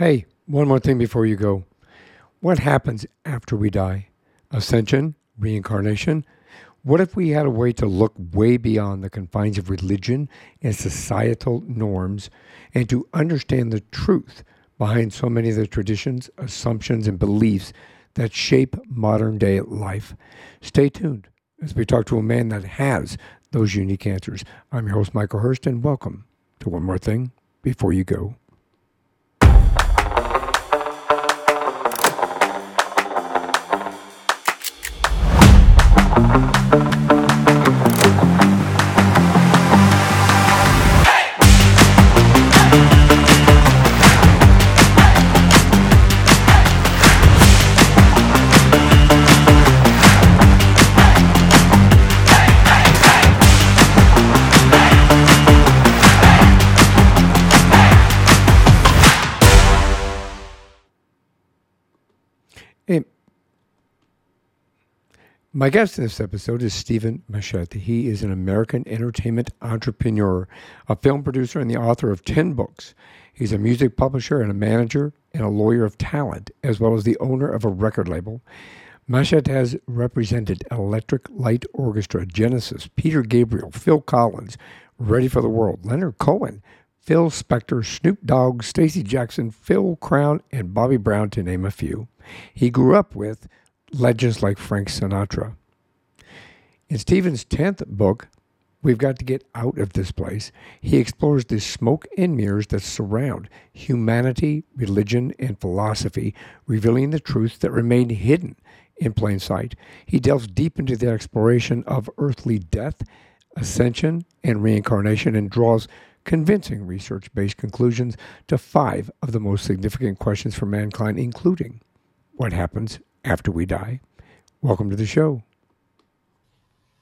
Hey, one more thing before you go. What happens after we die? Ascension? Reincarnation? What if we had a way to look way beyond the confines of religion and societal norms and to understand the truth behind so many of the traditions, assumptions, and beliefs that shape modern day life? Stay tuned as we talk to a man that has those unique answers. I'm your host, Michael Hurst, and welcome to One More Thing Before You Go. My guest in this episode is Stephen Machat. He is an American entertainment entrepreneur, a film producer, and the author of 10 books. He's a music publisher and a manager and a lawyer of talent, as well as the owner of a record label. Machat has represented Electric Light Orchestra, Genesis, Peter Gabriel, Phil Collins, Ready for the World, Leonard Cohen, Phil Spector, Snoop Dogg, Stacey Jackson, Phil Crown, and Bobby Brown, to name a few. He grew up with legends like Frank Sinatra. In Stephen's 10th book, We've Got to Get Out of This Place, he explores the smoke and mirrors that surround humanity, religion, and philosophy, revealing the truths that remain hidden in plain sight. He delves deep into the exploration of earthly death, ascension, and reincarnation and draws convincing research based conclusions to five of the most significant questions for mankind, including what happens after we die. Welcome to the show.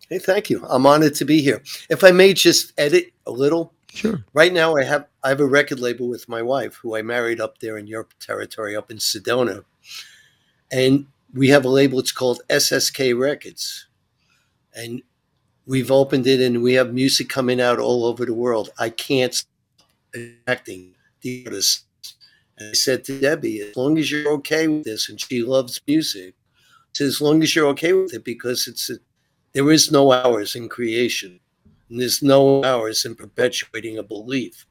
Hey, thank you. I'm honored to be here. If I may just edit a little. Sure. Right now I have I have a record label with my wife who I married up there in Europe territory up in Sedona. And we have a label it's called SSK Records. And we've opened it and we have music coming out all over the world. I can't acting the artists. And I said to Debbie, as long as you're okay with this, and she loves music, so as long as you're okay with it, because it's a, there is no hours in creation, and there's no hours in perpetuating a belief.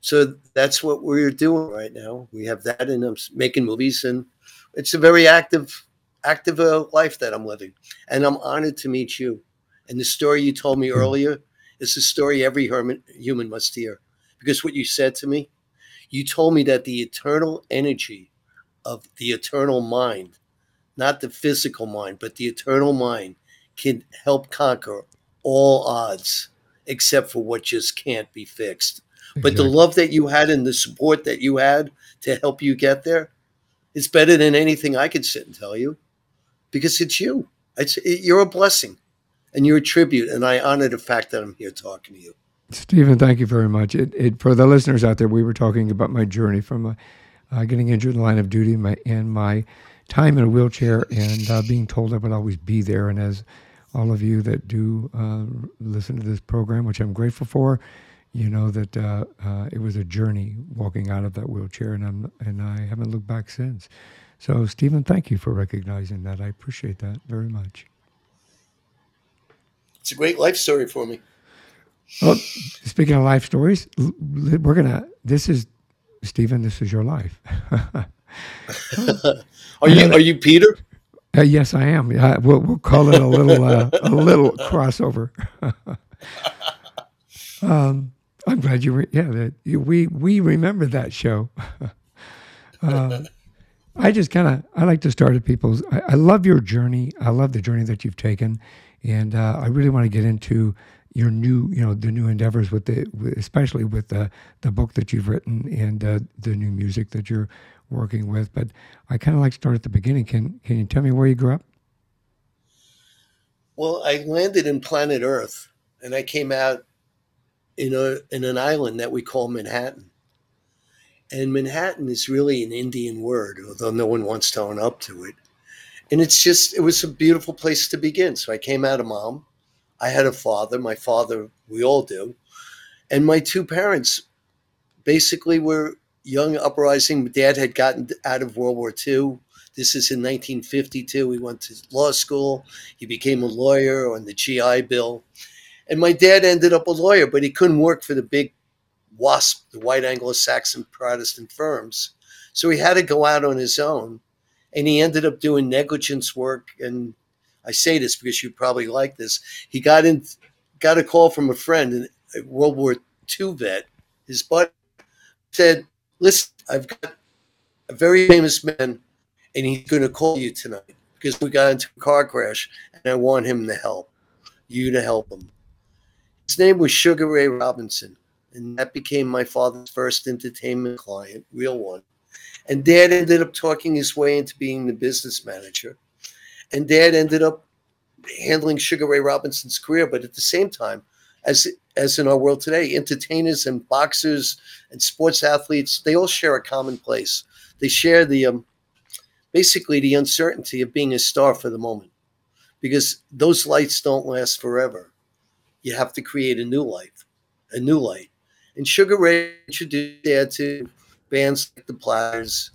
So that's what we're doing right now. We have that, and I'm making movies, and it's a very active, active uh, life that I'm living. And I'm honored to meet you. And the story you told me earlier is a story every human must hear. Because what you said to me, you told me that the eternal energy of the eternal mind, not the physical mind, but the eternal mind, can help conquer all odds except for what just can't be fixed. Exactly. But the love that you had and the support that you had to help you get there is better than anything I could sit and tell you because it's you. It's, it, you're a blessing and you're a tribute. And I honor the fact that I'm here talking to you. Stephen, thank you very much. It, it, for the listeners out there, we were talking about my journey from uh, uh, getting injured in the line of duty my, and my time in a wheelchair and uh, being told I would always be there. And as all of you that do uh, listen to this program, which I'm grateful for, you know that uh, uh, it was a journey walking out of that wheelchair, and I'm and I haven't looked back since. So, Stephen, thank you for recognizing that. I appreciate that very much. It's a great life story for me. Well, speaking of life stories, we're gonna. This is Stephen. This is your life. are you? Are you Peter? Uh, yes, I am. Uh, we'll we'll call it a little uh, a little crossover. um, I'm glad you. Re- yeah, that you, we we remember that show. Uh, I just kind of I like to start at people's. I, I, love your journey. I love the journey that you've taken, and uh, I really want to get into your new, you know, the new endeavors with the, especially with the the book that you've written and uh, the new music that you're working with. But I kind of like to start at the beginning. Can Can you tell me where you grew up? Well, I landed in planet Earth, and I came out in a in an island that we call Manhattan. And Manhattan is really an Indian word, although no one wants to own up to it and it's just it was a beautiful place to begin so i came out of mom i had a father my father we all do and my two parents basically were young uprising. Dad had gotten out of World War II. This is in 1952. He went to law school. He became a lawyer on the GI Bill. And my dad ended up a lawyer, but he couldn't work for the big WASP, the white Anglo Saxon Protestant firms. So he had to go out on his own. And he ended up doing negligence work. And I say this because you probably like this. He got in, got a call from a friend, a World War II vet. His buddy said, Listen, I've got a very famous man, and he's going to call you tonight because we got into a car crash, and I want him to help you to help him. His name was Sugar Ray Robinson, and that became my father's first entertainment client, real one. And dad ended up talking his way into being the business manager. And dad ended up handling Sugar Ray Robinson's career, but at the same time, as as in our world today, entertainers and boxers and sports athletes, they all share a common place. They share the um, basically the uncertainty of being a star for the moment, because those lights don't last forever. You have to create a new life, a new light. And Sugar Ray introduced Dad to bands like the Platters,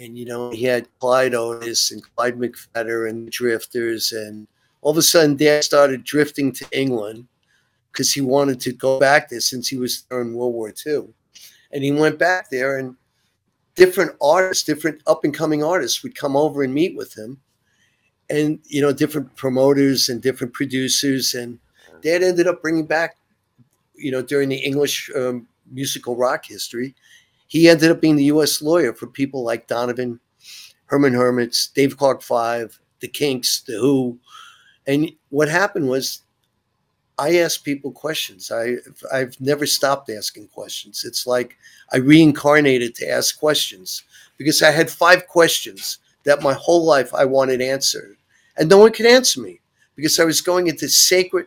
and you know he had Clyde Otis and Clyde McPhatter and the Drifters, and all of a sudden Dad started drifting to England because he wanted to go back there since he was in World War II. And he went back there, and different artists, different up and coming artists would come over and meet with him. And, you know, different promoters and different producers. And Dad ended up bringing back, you know, during the English um, musical rock history, he ended up being the U.S. lawyer for people like Donovan, Herman Hermits, Dave Clark Five, The Kinks, The Who. And what happened was I ask people questions. I I've never stopped asking questions. It's like I reincarnated to ask questions because I had five questions that my whole life I wanted answered, and no one could answer me because I was going into sacred,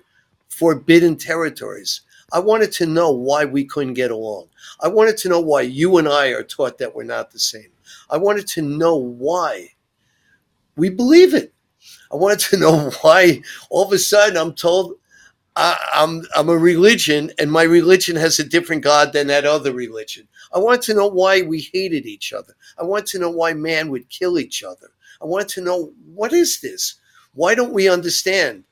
forbidden territories. I wanted to know why we couldn't get along. I wanted to know why you and I are taught that we're not the same. I wanted to know why we believe it. I wanted to know why all of a sudden I'm told I, am I'm a religion, and my religion has a different God than that other religion. I wanted to know why we hated each other. I wanted to know why man would kill each other. I wanted to know what is this? Why don't we understand?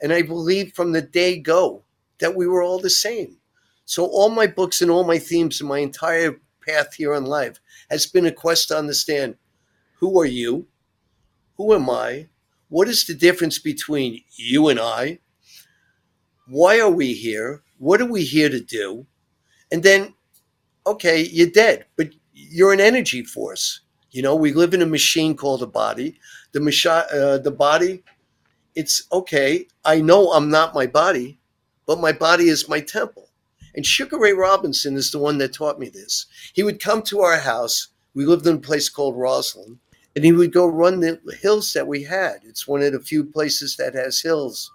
And I believe from the day go that we were all the same. So all my books and all my themes and my entire path here in life has been a quest to understand who are you? Who am I? What is the difference between you and I? why are we here? What are we here to do? And then, okay, you're dead, but you're an energy force. You know, we live in a machine called a body. The machi- uh, the body, it's okay. I know I'm not my body, but my body is my temple. And Sugar Ray Robinson is the one that taught me this. He would come to our house. We lived in a place called Roslyn, and he would go run the hills that we had. It's one of the few places that has hills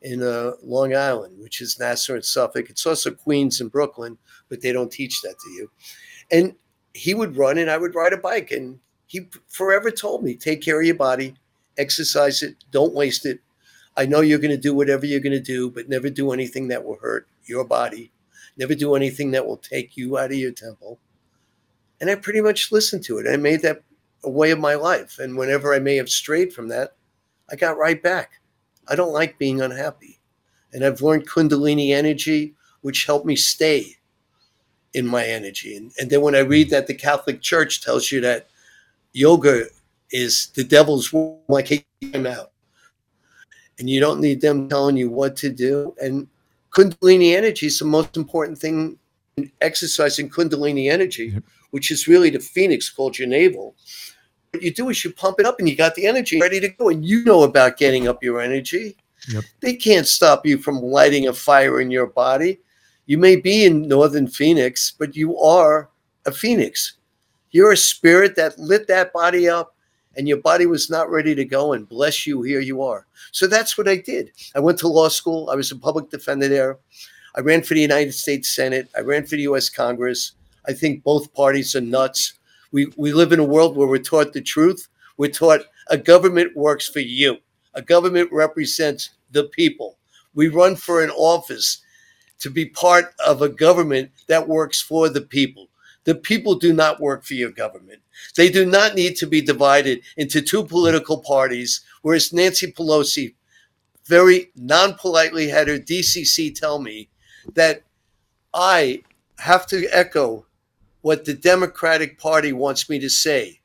in uh, Long Island, which is Nassau and Suffolk. It's also Queens and Brooklyn, but they don't teach that to you. And he would run and I would ride a bike. And he forever told me, take care of your body, exercise it, don't waste it. I know you're going to do whatever you're going to do, but never do anything that will hurt your body. Never do anything that will take you out of your temple. And I pretty much listened to it. I made that a way of my life. And whenever I may have strayed from that, I got right back. I don't like being unhappy. And I've learned Kundalini energy, which helped me stay in my energy. And, and then when I read that the Catholic Church tells you that yoga is the devil's work, like kick him out. And you don't need them telling you what to do. And Kundalini energy is the most important thing in exercising Kundalini energy, yep. which is really the phoenix called your navel what you do is you pump it up and you got the energy ready to go. And you know about getting up your energy. Yep. They can't stop you from lighting a fire in your body. You may be in Northern Phoenix, but you are a phoenix. You're a spirit that lit that body up and your body was not ready to go. And bless you, here you are. So that's what I did. I went to law school. I was a public defender there. I ran for the United States Senate. I ran for the US Congress. I think both parties are nuts. We, we live in a world where we're taught the truth. We're taught a government works for you, a government represents the people. We run for an office to be part of a government that works for the people. The people do not work for your government. They do not need to be divided into two political parties, whereas Nancy Pelosi very non politely had her DCC tell me that I have to echo what the Democratic Party wants me to say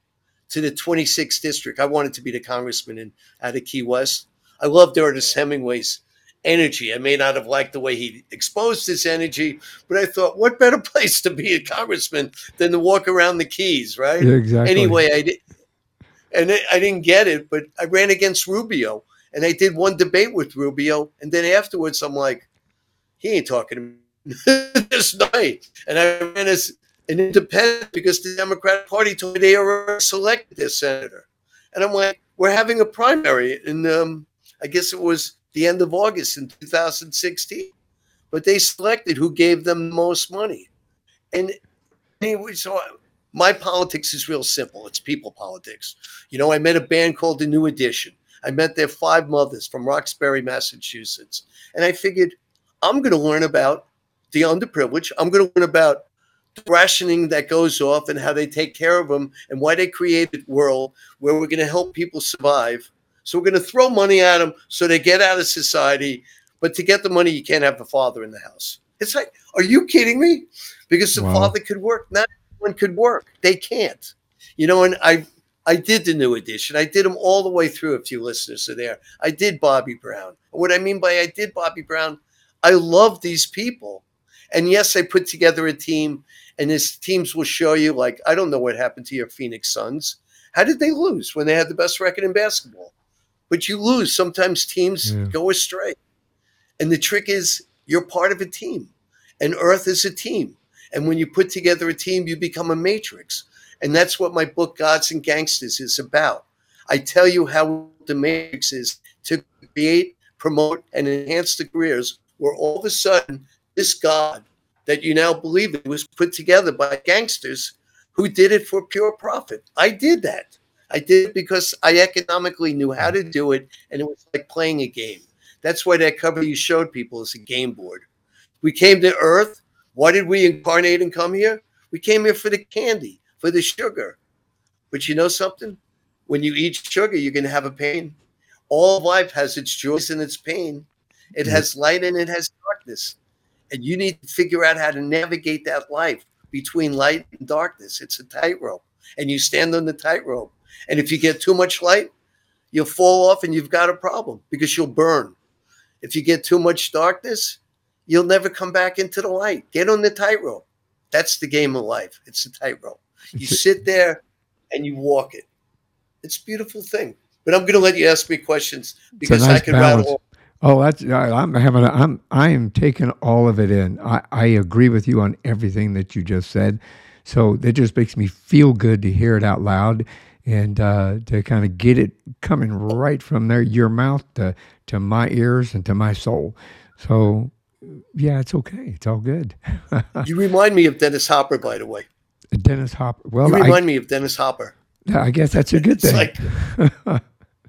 to the 26th district. I wanted to be the congressman in out of Key West. I loved Ernest Hemingway's energy. I may not have liked the way he exposed his energy, but I thought, what better place to be a congressman than to walk around the Keys, right? Yeah, exactly. Anyway, I did, and I didn't get it, but I ran against Rubio, and I did one debate with Rubio, and then afterwards, I'm like, he ain't talking to me this night, and I ran as an independent because the Democratic Party told me they already selected their senator, and I'm like, we're having a primary, and um, I guess it was the end of August in 2016. But they selected who gave them the most money. And anyway, so my politics is real simple. It's people politics. You know, I met a band called The New Edition. I met their five mothers from Roxbury, Massachusetts. And I figured I'm going to learn about the underprivileged. I'm going to learn about the rationing that goes off and how they take care of them and why they created a world where we're going to help people survive so we're going to throw money at them so they get out of society. But to get the money, you can't have the father in the house. It's like, are you kidding me? Because the wow. father could work. Not everyone could work. They can't. You know, and I I did the new edition. I did them all the way through. A few listeners are there. I did Bobby Brown. what I mean by I did Bobby Brown, I love these people. And yes, I put together a team, and these teams will show you, like, I don't know what happened to your Phoenix Suns. How did they lose when they had the best record in basketball? But you lose. Sometimes teams yeah. go astray. And the trick is you're part of a team, and Earth is a team. And when you put together a team, you become a matrix. And that's what my book, Gods and Gangsters, is about. I tell you how the matrix is to create, promote, and enhance the careers where all of a sudden this God that you now believe in was put together by gangsters who did it for pure profit. I did that. I did it because I economically knew how to do it, and it was like playing a game. That's why that cover you showed people is a game board. We came to Earth. Why did we incarnate and come here? We came here for the candy, for the sugar. But you know something? When you eat sugar, you're going to have a pain. All of life has its joys and its pain. It mm-hmm. has light and it has darkness. And you need to figure out how to navigate that life between light and darkness. It's a tightrope. And you stand on the tightrope and if you get too much light, you'll fall off and you've got a problem because you'll burn. If you get too much darkness, you'll never come back into the light. Get on the tightrope. That's the game of life. It's the tightrope. You sit there and you walk it. It's a beautiful thing. But I'm going to let you ask me questions because nice I can balance. rattle. Oh, that's I'm having. A, I'm I am taking all of it in. I, I agree with you on everything that you just said. So it just makes me feel good to hear it out loud and uh, to kind of get it coming right from there, your mouth to, to my ears and to my soul. So, yeah, it's okay. It's all good. you remind me of Dennis Hopper, by the way. Dennis Hopper. Well, you remind I, me of Dennis Hopper. I guess that's a good thing. Like,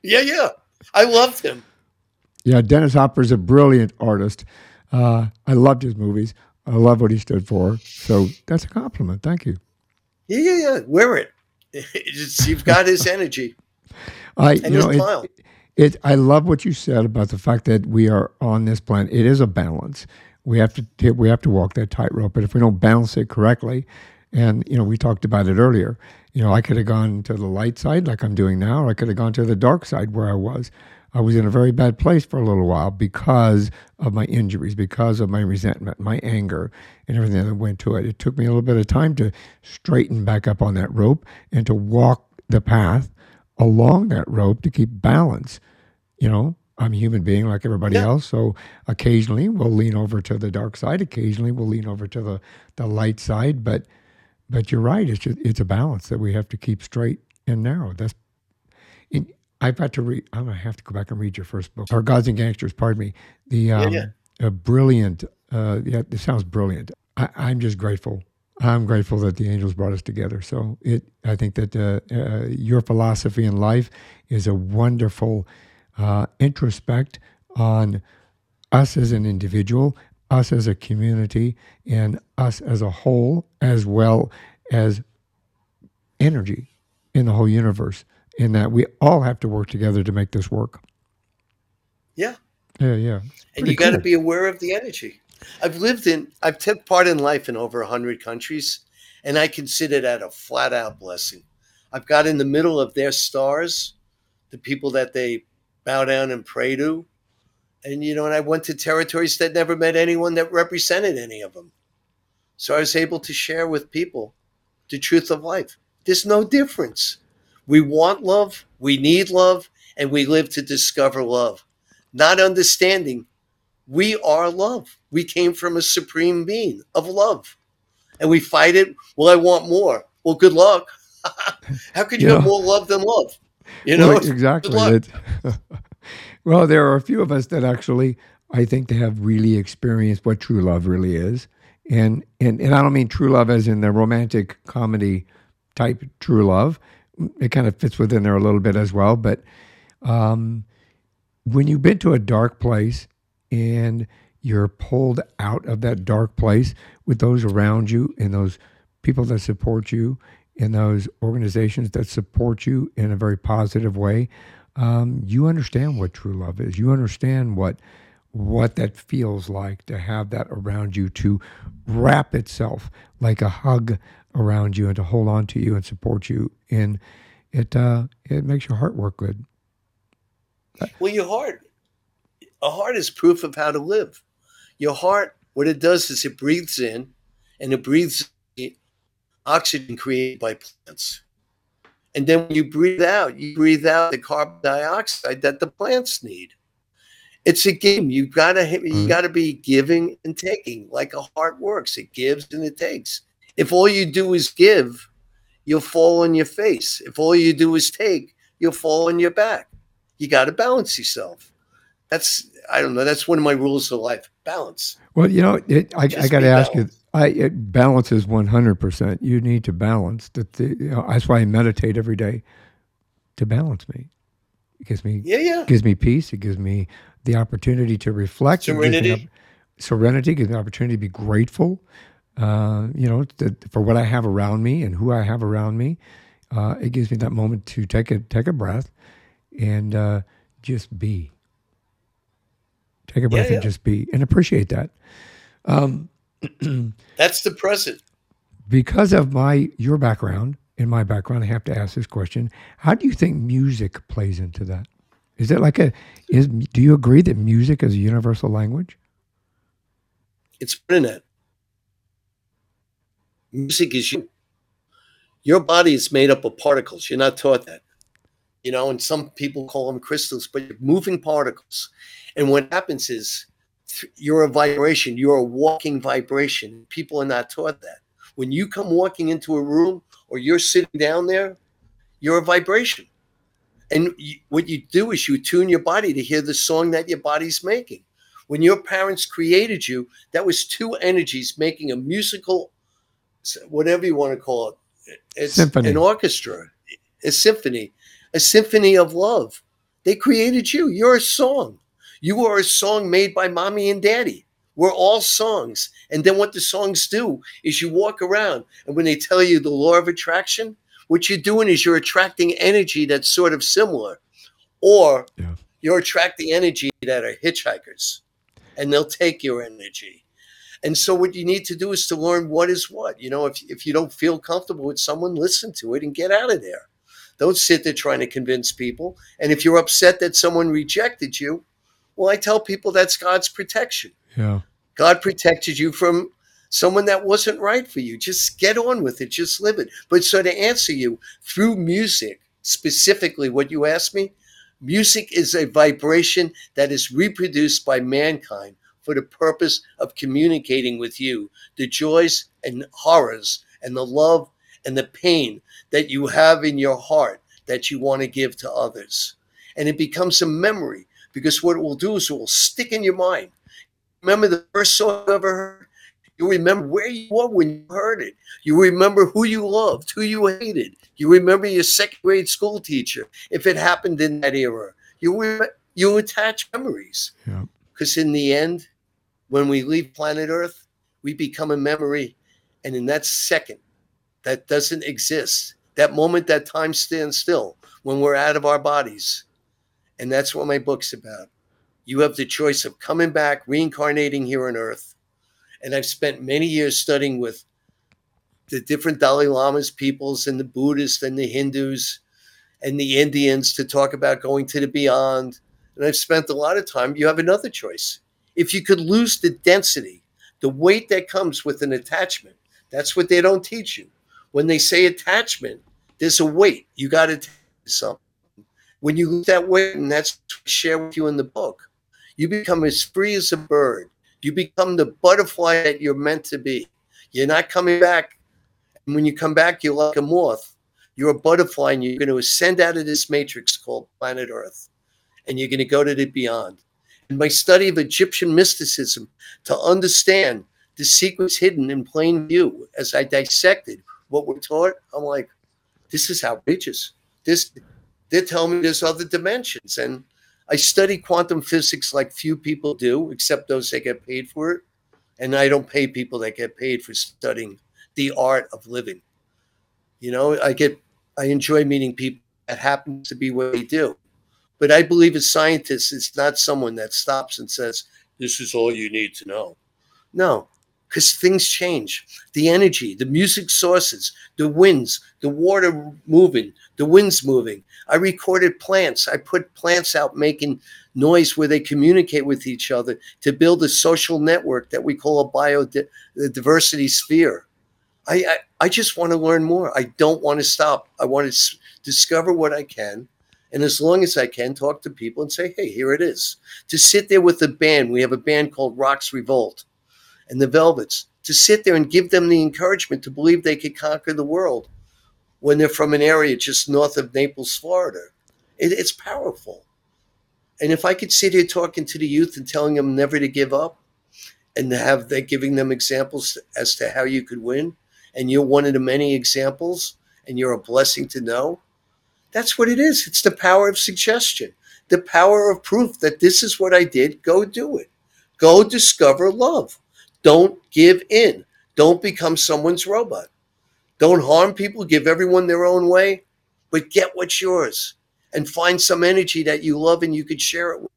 yeah, yeah. I loved him. Yeah, Dennis Hopper is a brilliant artist. Uh, I loved his movies. I love what he stood for. So that's a compliment. Thank you. Yeah, yeah, yeah. Wear it. you've got his energy. I and you know it, it, I love what you said about the fact that we are on this planet. It is a balance. We have to we have to walk that tightrope. But if we don't balance it correctly, and you know we talked about it earlier. You know I could have gone to the light side like I'm doing now, or I could have gone to the dark side where I was. I was in a very bad place for a little while because of my injuries, because of my resentment, my anger, and everything that went to it. It took me a little bit of time to straighten back up on that rope and to walk the path along that rope to keep balance. You know, I'm a human being like everybody yeah. else. So occasionally we'll lean over to the dark side. Occasionally we'll lean over to the, the light side. But but you're right. It's just, it's a balance that we have to keep straight and narrow. That's I've got to read. I'm gonna have to go back and read your first book, or Gods and Gangsters. Pardon me. The um, yeah, yeah. A brilliant. Uh, yeah, it sounds brilliant. I, I'm just grateful. I'm grateful that the angels brought us together. So it. I think that uh, uh, your philosophy in life is a wonderful uh, introspect on us as an individual, us as a community, and us as a whole, as well as energy in the whole universe, in that we all have to work together to make this work. Yeah. Yeah, yeah. and Pretty you got to be aware of the energy. I've lived in, I've took part in life in over 100 countries, and I consider that a flat out blessing. I've got in the middle of their stars, the people that they bow down and pray to. And, you know, and I went to territories that never met anyone that represented any of them. So I was able to share with people the truth of life. There's no difference. We want love, we need love, and we live to discover love. Not understanding we are love. We came from a supreme being of love. And we fight it. Well, I want more. Well, good luck. How could you have more love than love? You Well, know, exactly. luck. That- well, there are a few of us that actually, I think, they have really experienced what true love really is, and and and I don't mean true love as in the romantic comedy type true love. It kind of fits within there a little bit as well, but um, when you've been to a dark place and you're pulled out of that dark place with those around you and those people that support you and those organizations that support you in a very positive way, um, you understand what true love is. You understand what what that feels like to have that around you to wrap itself like a hug around you and to hold on to you and support you and it uh, it makes your heart work good Well, your heart, a heart is proof of how to live. Your heart, what it does is it breathes in and it breathes the oxygen created by plants. And then when you breathe out, you breathe out the carbon dioxide that the plants need. It's a game. You gotta you Mhm. gotta be giving and taking, like a heart works. It gives and it takes. If all you do is give, you'll fall on your face. If all you do is take, you'll fall on your back. You got to balance yourself. That's I don't know. That's one of my rules of life: balance. Well, you know, it, I, I got to ask you. I it balances one hundred percent. You need to balance. That the, you know, that's why I meditate every day to balance me. It gives me Yeah, yeah. gives me peace. It gives me the opportunity to reflect. It gives me Serenity. serenity gives me the opportunity to be grateful. Uh, you know, to, for what I have around me and who I have around me. Uh, it gives me that moment to take a take a breath and uh, just be. Take a breath yeah. and just be and appreciate that. Um, That's the present. because of my your background and my background, I have to ask this question: How do you think music plays into that? Is it like a is? Do you agree that music is a universal language? It's internet. Music is you. Your body is made up of particles. You're not taught that. You know, and some people call them crystals, but moving particles. And what happens is you're a vibration. You're a walking vibration. People are not taught that. When you come walking into a room or you're sitting down there, you're a vibration. And you, what you do is you tune your body to hear the song that your body's making. When your parents created you, that was two energies making a musical, whatever you want to call it. It's Symphony. an orchestra, a symphony, a symphony of love. They created you. You're a song. You are a song made by mommy and daddy. We're all songs. And then what the songs do is you walk around, and when they tell you the law of attraction, what you're doing is you're attracting energy that's sort of similar, or Yeah. you're attracting energy that are hitchhikers, and they'll take your energy. And so, what you need to do is to learn what is what. You know, if, if you don't feel comfortable with someone, listen to it and get out of there. Don't sit there trying to convince people. And if you're upset that someone rejected you, well, I tell people that's God's protection. Yeah. God protected you from someone that wasn't right for you. Just get on with it, just live it. But so to answer you through music, specifically what you asked me, music is a vibration that is reproduced by mankind for the purpose of communicating with you the joys and horrors and the love and the pain that you have in your heart that you want to give to others. And it becomes a memory because what it will do is it will stick in your mind remember the first song you ever heard. You remember where you were when you heard it. You remember who you loved, who you hated. You remember your second grade school teacher, if it happened in that era. You re- you attach memories Yeah. because in the end, when we leave planet Earth, we become a memory, and in that second, that doesn't exist. That moment, that time stands still when we're out of our bodies. And that's what my book's about. You have the choice of coming back, reincarnating here on earth. And I've spent many years studying with the different Dalai Lamas peoples and the Buddhists and the Hindus and the Indians to talk about going to the beyond. And I've spent a lot of time. You have another choice. If you could lose the density, the weight that comes with an attachment, that's what they don't teach you. When they say attachment, there's a weight. You got to take something. When you lose that weight, and that's share with you in the book, you become as free as a bird. You become the butterfly that you're meant to be. You're not coming back. And when you come back, you're like a moth. You're a butterfly, and you're going to ascend out of this matrix called planet Earth, and you're going to go to the beyond. My study of Egyptian mysticism to understand the secrets hidden in plain view as I dissected what we're taught, I'm like, this is outrageous. This they're telling me there's other dimensions. And I study quantum physics like few people do, except those that get paid for it. And I don't pay people that get paid for studying the art of living. You know, I get I enjoy meeting people that happen to be what they do. But I believe a scientist is not someone that stops and says, This is all you need to know. No, because things change. The energy, the music sources, the winds, the water moving, the winds moving. I recorded plants. I put plants out making noise where they communicate with each other to build a social network that we call a biodiversity sphere. I, I, I just want to learn more. I don't want to stop. I want to s- discover what I can. And as long as I can, talk to people and say, hey, here it is. To sit there with a band, we have a band called Rocks Revolt and the Velvets to sit there and give them the encouragement to believe they could conquer the world when they're from an area just north of Naples, Florida. It, it's powerful. And if I could sit here talking to the youth and telling them never to give up and have they giving them examples as to how you could win, and you're one of the many examples and you're a blessing to know, that's what it is. It's the power of suggestion, the power of proof that this is what I did. Go do it. Go discover love. Don't give in. Don't become someone's robot. Don't harm people. Give everyone their own way, but get what's yours and find some energy that you love and you could share it with.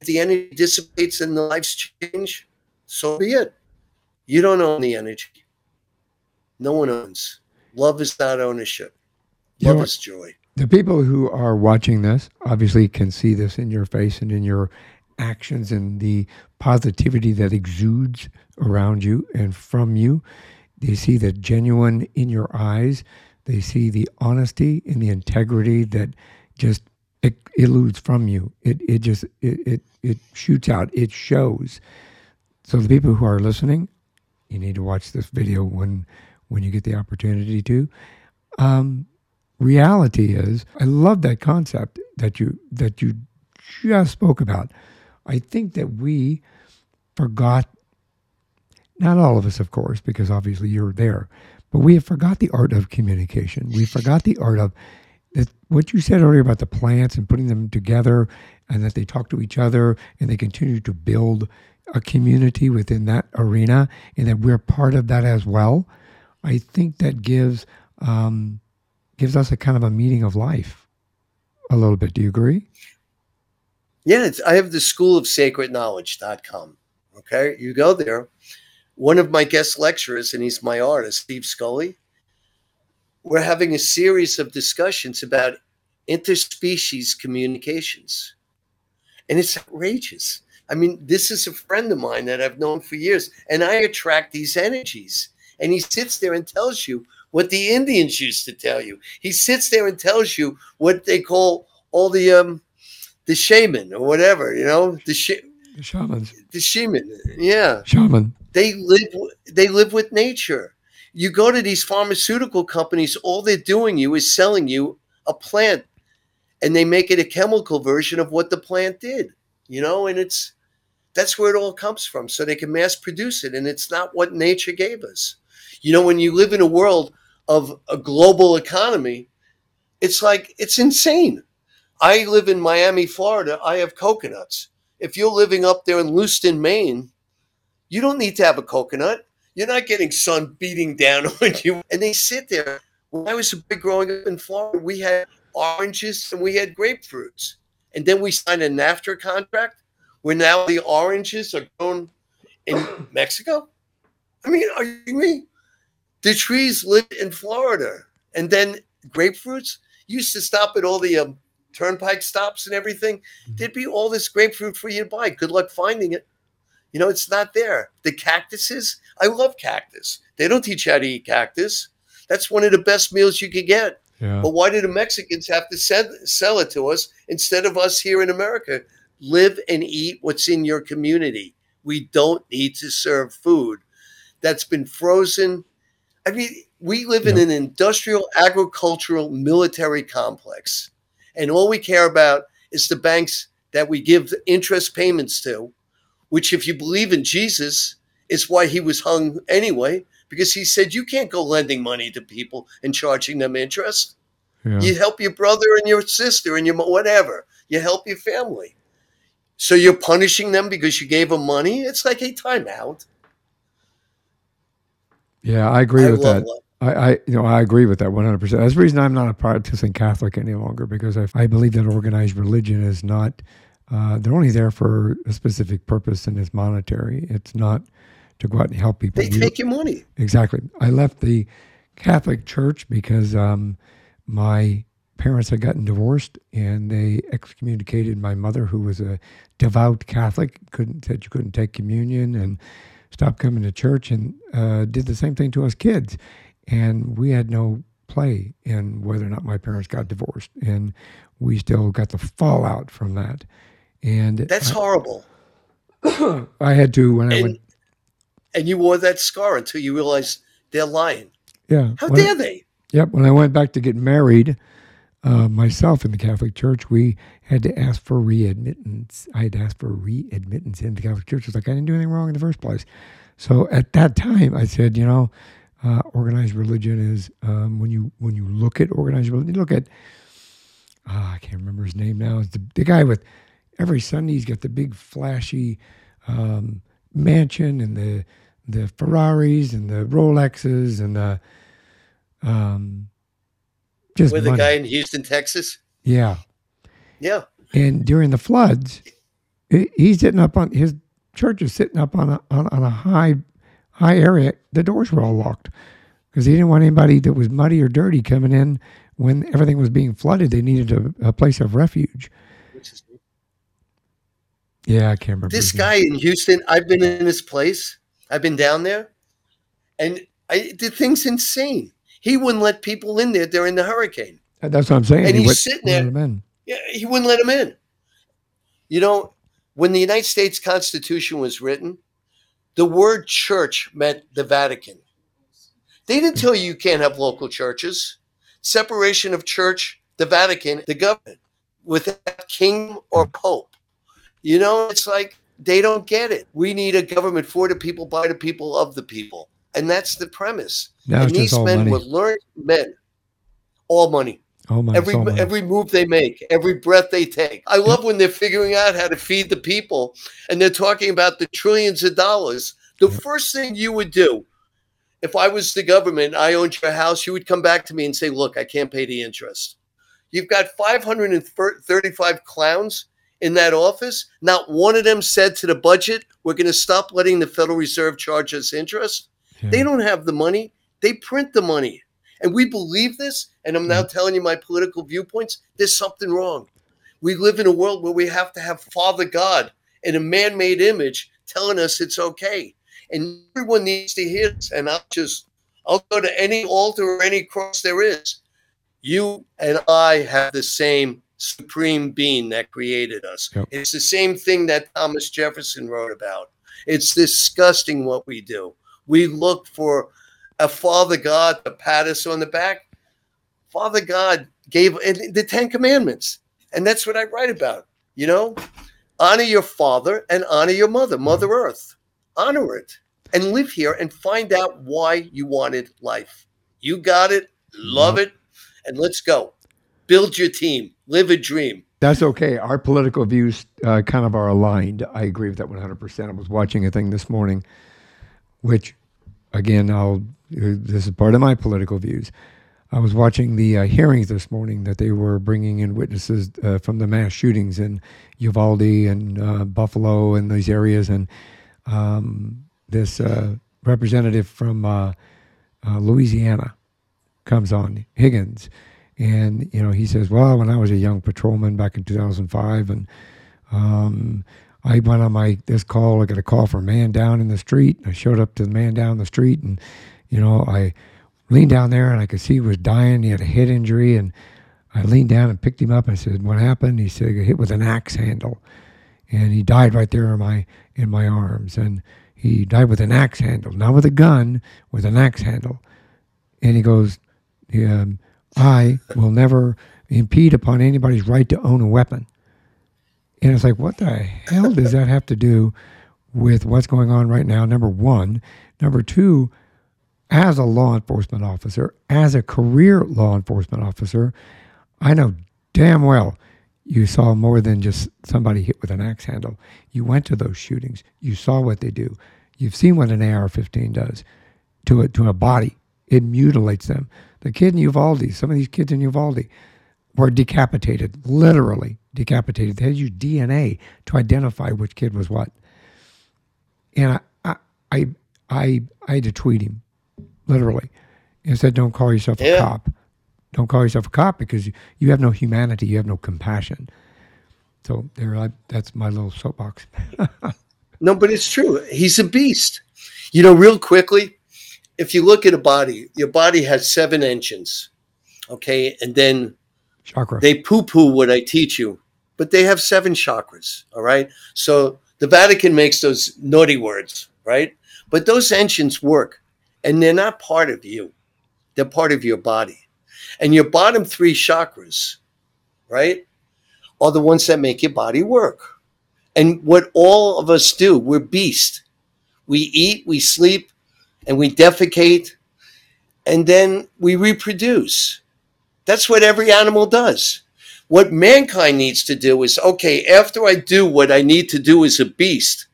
If the energy dissipates and the lives change, so be it. You don't own the energy. No one owns. Love is not ownership. You know Love is joy. The people who are watching this obviously can see this in your face and in your actions and the positivity that exudes around you and from you. They see the genuine in your eyes. They see the honesty and the integrity that just it eludes from you. It it just it it, it shoots out. It shows. So the people who are listening, you need to watch this video when when you get the opportunity to. Um, reality is, I love that concept that you that you just spoke about. I think that we forgot, not all of us, of course, because obviously you're there, but we have forgot the art of communication. We forgot the art of. What you said earlier about the plants and putting them together, and that they talk to each other and they continue to build a community within that arena, and that we're part of that as well. I think that gives um, gives us a kind of a meaning of life, a little bit. Do you agree? Yeah, I have the school of sacred knowledge.com. Okay. You go there. One of my guest lecturers, and he's my artist, Steve Scully, we're having a series of discussions about interspecies communications. And it's outrageous. I mean, this is a friend of mine that I've known for years, and I attract these energies. And he sits there and tells you what the Indians used to tell you. He sits there and tells you what they call all the um the shaman or whatever, you know, the sh- The shamans, the shaman. Yeah, shaman. they live they live with nature. You go to these pharmaceutical companies, all they're doing you is selling you a plant, and they make it a chemical version of what the plant did. You know, and it's that's where it all comes from, so they can mass produce it, and it's not what nature gave us. You know, when you live in a world of a global economy, it's like it's insane. I live in Miami, Florida. I have coconuts. If you're living up there in Lewiston, Maine, you don't need to have a coconut. You're not getting sun beating down on you. And they sit there. When I was a big growing up in Florida, we had oranges and we had grapefruits. And then we signed a NAFTA contract where now the oranges are grown in Mexico. I mean, are you me? The trees live in Florida. And then grapefruits used to stop at all the um, turnpike stops and everything. There'd be all this grapefruit for you to buy. Good luck finding it. You know, it's not there. The cactuses, I love cactus. They don't teach you how to eat cactus. That's one of the best meals you could get. Yeah. But why do the Mexicans have to sell, sell it to us instead of us here in America? Live and eat what's in your community. We don't need to serve food that's been frozen. I mean, we live in an industrial, agricultural, military complex. And all we care about is the banks that we give interest payments to, which, if you believe in Jesus, is why he was hung anyway, because he said you can't go lending money to people and charging them interest. yeah. You help your brother and your sister and your whatever. You help your family. So you're punishing them because you gave them money? It's like a timeout. Yeah, I agree I with that. life. I, I, you know, I agree with that 100. percent That's the reason I'm not a practicing Catholic any longer because I, I believe that organized religion is not. Uh, they're only there for a specific purpose, and it's monetary. It's not to go out and help people. They You- take your money. Exactly. I left the Catholic Church because um, my parents had gotten divorced, and they excommunicated my mother, who was a devout Catholic. couldn't said you couldn't take communion and stopped coming to church, and uh, did the same thing to us kids. And we had no play in whether or not my parents got divorced, and we still got the fallout from that. And That's horrible. I, I had to when I went. and you wore that scar until you realized they're lying. Yeah. How when I- dare they? Yep. When I went back to get married, uh, myself in the Catholic Church, we had to ask for readmittance. I had to ask for readmittance into the Catholic Church. It's like I didn't do anything wrong in the first place. So at that time, I said, you know, uh, organized religion is um, when you when you look at organized religion, you look at ah, I can't remember his name now. It's the, the guy with every Sunday he's got the big flashy um, mansion and the the Ferraris and the Rolexes and the um, just the money. guy in Houston, Texas. yeah. Yeah. And during the floods, he's sitting up on his church is sitting up on a on, on a high high area. The doors were all locked because he didn't want anybody that was muddy or dirty coming in when everything was being flooded. They needed a, a place of refuge. Yeah, I can't remember. This guy in Houston, I've been in this place. I've been down there, and I, the thing's insane. He wouldn't let people in there during the hurricane. That's what I'm saying. and He he's sitting there- let 'em in. Yeah, he wouldn't let him in. You know, when the United States Constitution was written, the word church meant the Vatican. They didn't tell you you can't have local churches. Separation of church, the Vatican, the government, without king or pope. You know, it's like they don't get it. We need a government for the people, by the people, of the people. And that's the premise. Now and these men money. were learned men. All money Oh my, every every move they make, every breath they take. I love when they're figuring out how to feed the people and they're talking about the trillions of dollars. The first thing you would do if I was the government, I owned your house, you would come back to me and say, "Look, I can't pay the interest." You've got 535 clowns in that office. Not one of them said to the budget, "We're going to stop letting the Federal Reserve charge us interest." Yeah. They don't have the money. They print the money. And we believe this. And I'm now mm. telling you my political viewpoints. There's something wrong. We live in a world where we have to have Father God in a man made image telling us it's okay. And everyone needs to hear this. And I'll just, I'll go to any altar or any cross there is. You and I have the same supreme being that created us. Yep. It's the same thing that Thomas Jefferson wrote about. It's disgusting what we do. We look for a Father God to pat us on the back. Father God gave the Ten Commandments, and that's what I write about. You know, honor your father and honor your mother, Mother Earth. Honor it and live here and find out why you wanted life. You got it, love it, and let's go. Build your team, live a dream. That's okay. Our political views uh, kind of are aligned. I agree with that 100%. I was watching a thing this morning, which again, I'll this is part of my political views. I was watching the uh, hearings this morning that they were bringing in witnesses uh, from the mass shootings in Uvalde and uh, Buffalo and these areas, and um, this uh, representative from uh, uh, Louisiana comes on Higgins, and you know he says, "Well, when I was a young patrolman back in 2005, and um, I went on my this call. I got a call from a man down in the street. I showed up to the man down the street, and you know I." leaned down there and I could see he was dying. He had a head injury, and I leaned down and picked him up. I said, "What happened?" He said, "He got hit with an axe handle, and he died right there in my in my arms." And he died with an axe handle, not with a gun, with an axe handle. And he goes, "I will never impede upon anybody's right to own a weapon." And it's like, what the hell does that have to do with what's going on right now? Number one, number two as a law enforcement officer, as a career law enforcement officer, I know damn well you saw more than just somebody hit with an axe handle. You went to those shootings. You saw what they do. You've seen what an AR-15 does to a, to a body. It mutilates them. The kid in Uvalde, some of these kids in Uvalde were decapitated, literally decapitated. They had to use DNA to identify which kid was what. And I, I, I, I had to tweet him literally, and said, "Don't call yourself Yeah. a cop. Don't call yourself a cop because you, you have no humanity. You have no compassion." So there, I, that's my little soapbox. No, but it's true. He's a beast. You know, real quickly, if you look at a body, your body has seven engines. Okay. And then Chakra. they poo poo what I teach you, but they have seven chakras. All right. So the Vatican makes those naughty words, right? But those engines work and they're not part of you, they're part of your body. And your bottom three chakras, right, are the ones that make your body work. And what all of us do, we're beast. We eat, we sleep, and we defecate, and then we reproduce. That's what every animal does. What mankind needs to do is okay, after I do what I need to do as a beast,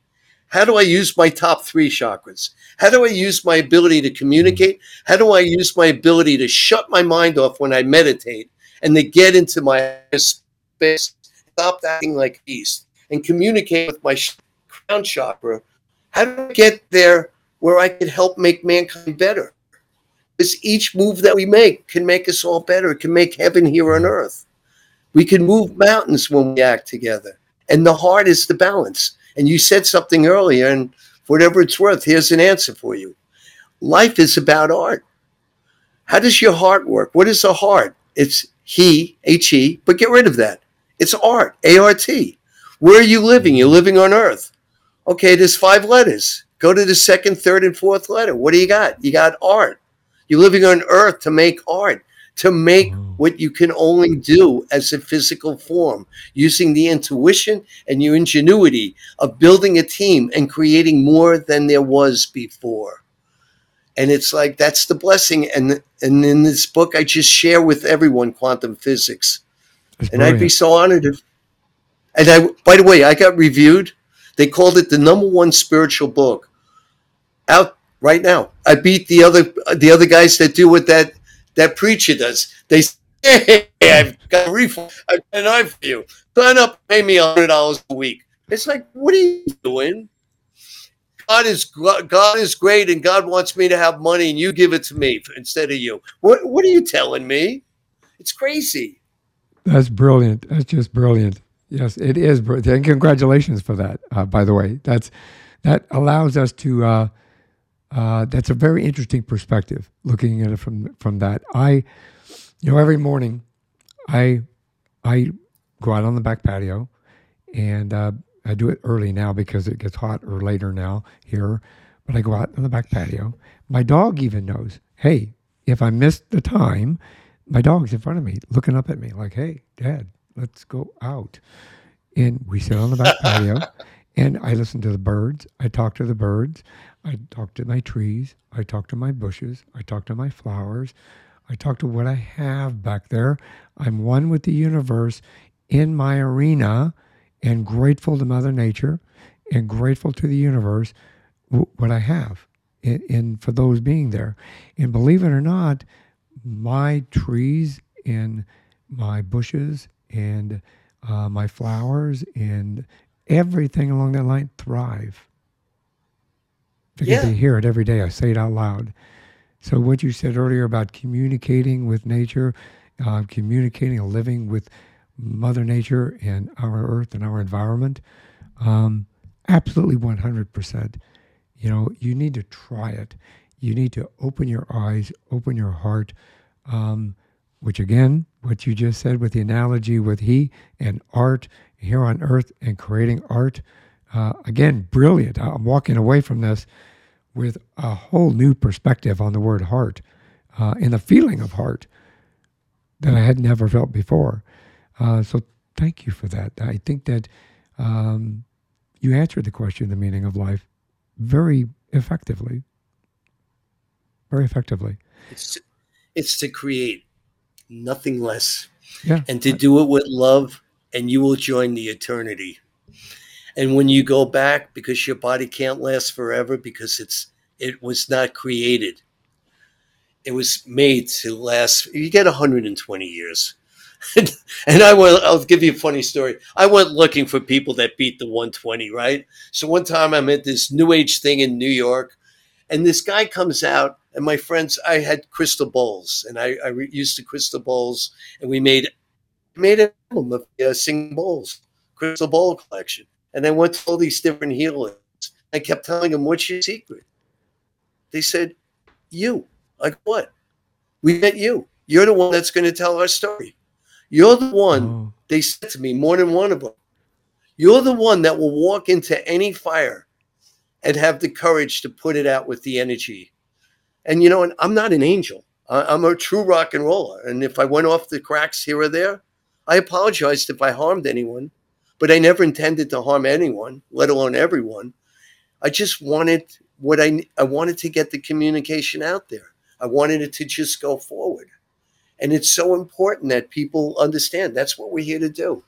how do I use my top three chakras? How do I use my ability to communicate? How do I use my ability to shut my mind off when I meditate and to get into my space, stop acting like beast, and communicate with my crown chakra? How do I get there where I can help make mankind better? Because each move that we make can make us all better. It can make heaven here on earth. We can move mountains when we act together. And the heart is the balance. And you said something earlier, and whatever it's worth, here's an answer for you. Life is about art. How does your heart work? What is a heart? It's he, H E, but get rid of that. It's art, A R T. Where are you living? You're living on earth. Okay, there's five letters. Go to the second, third, and fourth letter. What do you got? You got art. You're living on earth to make art, to make mm-hmm. what you can only do as a physical form, using the intuition and your ingenuity of building a team and creating more than there was before. And it's like that's the blessing. And and in this book, I just share with everyone quantum physics. That's And I'd be so honored if. And I, by the way, I got reviewed. They called it the number one spiritual book out right now. I beat the other the other guys that do what that that preacher does. They say, hey, I've got a refund. I've got an eye for you. Sign up, pay me hundred dollars a week. It's like, what are you doing? God is God is great, and God wants me to have money, and you give it to me instead of you. What What are you telling me? It's crazy. That's brilliant. That's just brilliant. Yes, it is. And congratulations for that. Uh, by the way, that's that allows us to. Uh, uh, that's a very interesting perspective, looking at it from from that. I, you know, every morning, I, I go out on the back patio, and uh, I do it early now because it gets hot or later now here. But I go out on the back patio. My dog even knows. Hey, if I miss the time, my dog's in front of me, looking up at me like, "Hey, Dad, let's go out." And we sit on the back patio, and I listen to the birds. I talk to the birds. I talk to my trees. I talk to my bushes. I talk to my flowers. I talk to what I have back there. I'm one with the universe in my arena, and grateful to Mother Nature, and grateful to the universe w- what I have. and, in for those being there. And believe it or not, my trees and my bushes and uh, my flowers and everything along that line thrive because Yeah. they hear it every day. I say it out loud. So what you said earlier about communicating with nature, uh, communicating and living with Mother Nature and our Earth and our environment, um, absolutely one hundred percent. You know, you need to try it. You need to open your eyes, open your heart. Um, which again, what you just said with the analogy with he and art here on Earth and creating art, uh, again, brilliant. I'm walking away from this with a whole new perspective on the word heart uh, and the feeling of heart that I had never felt before. Uh, so thank you for that. I think that um, you answered the question, the meaning of life, very effectively. Very effectively. It's it's to create nothing less Yeah. and to do it with love and you will join the eternity. And when you go back because your body can't last forever because it's it was not created. It was made to last you get 120 years. and I will I'll give you a funny story. I went looking for people that beat the 120, right? So one time I'm at this new age thing in New York and this guy comes out and my friends i had crystal bowls and i, I used the crystal bowls and we made made an album of uh, singing crystal bowl collection and i went to all these different healers i kept telling them what's your secret? They said you. Like what? We met you. You're the one that's going to tell our story. You're the one Oh, they said to me more than one of them you're the one that will walk into any fire and have the courage to put it out with the energy. And you know, and I'm not an angel. I'm a true rock and roller. And if I went off the cracks here or there, I apologized if I harmed anyone. But I never intended to harm anyone, let alone everyone. I just wanted what I I wanted to get the communication out there. I wanted it to just go forward. And it's so important that people understand that's what we're here to do.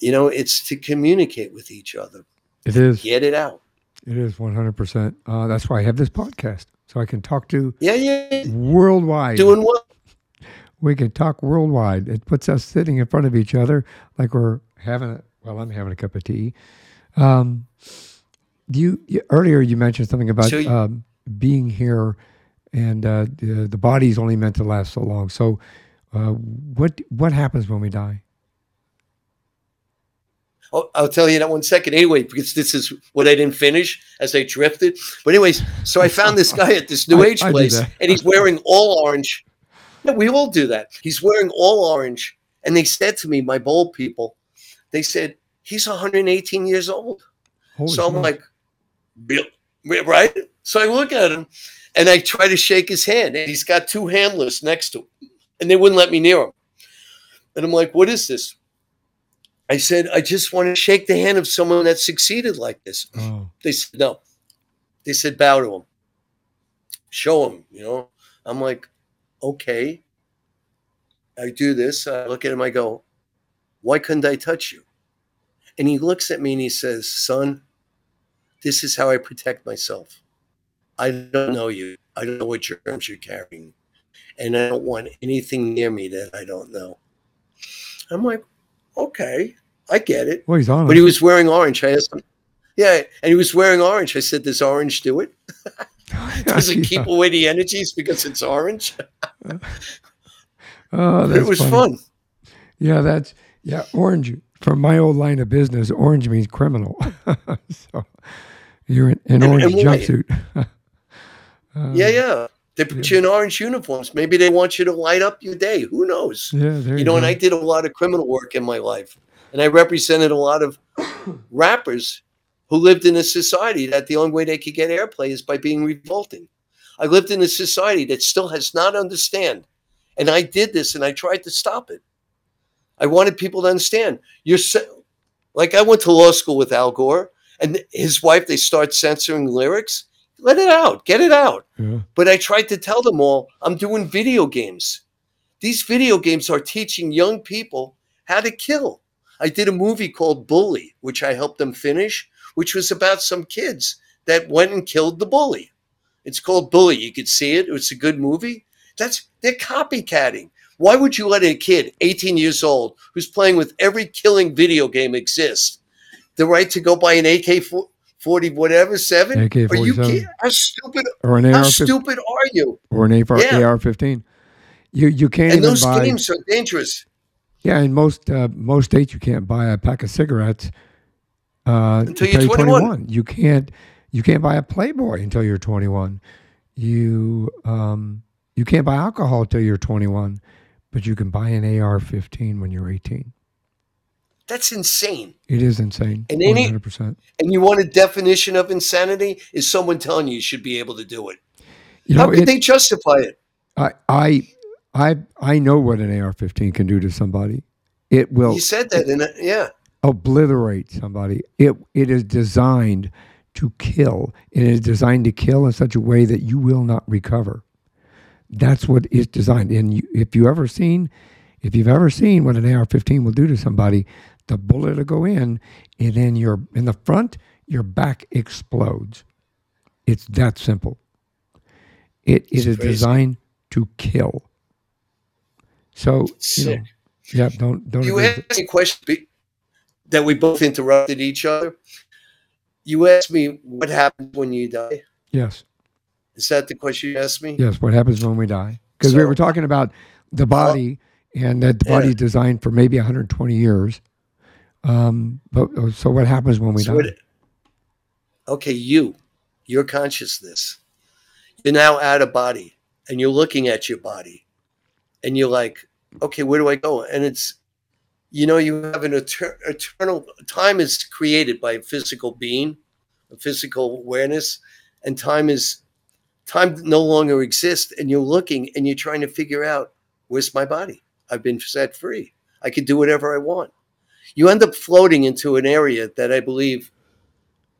You know, it's to communicate with each other, it is. get it out. It is 100%. Uh, that's why I have this podcast. So I can talk to Yeah, yeah, worldwide. doing what? we can talk worldwide. It puts us sitting in front of each other like we're having a, well, I'm having a cup of tea. Um, do you, you earlier you mentioned something about So you- um, being here and uh, the, the body's only meant to last so long. So uh, what what happens when we die? Oh, I'll tell you that one second anyway, because this is what I didn't finish as I drifted. But anyways, so I found this guy at this new I- age I place, and he's wearing all orange. Yeah, we all do that. He's wearing all orange, and they said to me, my bold people, they said he's 118 years old. Holy so I'm like, "Real- real- right? So I look at him, and I try to shake his hand, and he's got two handlers next to him, and they wouldn't let me near him. And I'm like, what is this? I said, I just want to shake the hand of someone that succeeded like this. oh, They said, no. They said, bow to him. Show him, you know. I'm like, okay. I do this. I look at him. I go, why couldn't I touch you? And he looks at me and he says, son, this is how I protect myself. I don't know you. I don't know what germs you're carrying. And I don't want anything near me that I don't know. I'm like, okay, I get it. well, he's on. But he was wearing orange. I asked him, yeah, and he was wearing orange. I said, does orange do it? Does it keep away the energies because it's orange? Oh, that's it was funny. fun. Yeah, that's yeah. Orange from my old line of business. Orange means criminal. so you're in an orange and why? jumpsuit. Uh, Yeah, yeah. They put you in orange uniforms. Maybe they want you to light up your day. Who knows? Yeah, there you, You know, and. I did a lot of criminal work in my life. And I represented a lot of rappers who lived in a society that the only way they could get airplay is by being revolting. I lived in a society that still has not understand. And I did this and I tried to stop it. I wanted people to understand. You're se- like I went to law school with Al Gore and his wife, they start censoring lyrics. Let it out, get it out. Yeah. But I tried to tell them all I'm doing video games. These video games are teaching young people how to kill. I did a movie called Bully, which I helped them finish, which was about some kids that went and killed the bully. It's called Bully. You could see it. It's a good movie. That's they're copycatting. Why would you let a kid, 18 years old, who's playing with every killing video game exists, the right to go buy an AK 40 whatever seven? You kidding? How stupid? Or an AR? How stupid are you? Or an AR, yeah. AR-15. You you can't. And those buy, games are dangerous. Yeah, in most uh, most states, you can't buy a pack of cigarettes uh, until, until you're 21. 21. You can't you can't buy a Playboy until you're 21. You um, you can't buy alcohol until you're 21, but you can buy an AR-15 when you're 18. That's insane. It is insane. And any, 100%. And you want a definition of insanity? Is someone telling you you should be able to do it? You How know, can they justify it? I I I I know what an AR-15 can do to somebody. It will. You said that, in it, yeah. Obliterate somebody. It it is designed to kill. It is designed to kill in such a way that you will not recover. That's what it's designed. And you, if you ever seen, if you've ever seen what an AR-15 will do to somebody, the bullet will go in, and then your in the front, your back explodes. It's that simple. It, it is designed to kill. So, you know, yeah, don't don't. You asked a question that we both interrupted each other. You asked me what happens when you die. Yes. Is that the question you asked me? Yes. What happens when we die? Because so, we were talking about the body and that the body yeah. designed for maybe 120 years. Um, but so what happens when we so die? Okay, you, your consciousness, you're now out of body and you're looking at your body and you're like, okay, where do I go? And it's, you know, you have an etern- eternal time is created by a physical being, a physical awareness, and time is time no longer exists. And you're looking and you're trying to figure out where's my body? I've been set free. I can do whatever I want. You end up floating into an area that I believe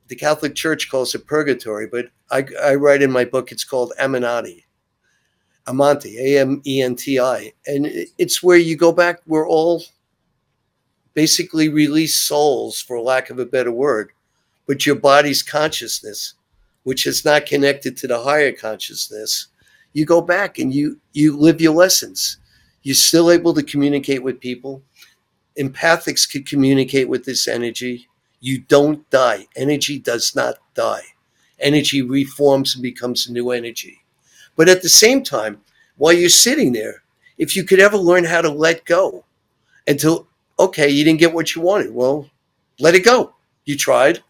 the Catholic Church calls it purgatory, but I, I write in my book it's called Aminati. Amenti, A M E N T I. And it's where you go back, we're all basically released souls, for lack of a better word, but your body's consciousness, which is not connected to the higher consciousness, you go back and you you live your lessons. You're still able to communicate with people. Empathics could communicate with this energy. You don't die. Energy does not die. Energy reforms and becomes new energy. But at the same time, while you're sitting there, if you could ever learn how to let go until, okay, you didn't get what you wanted, well, let it go. You tried,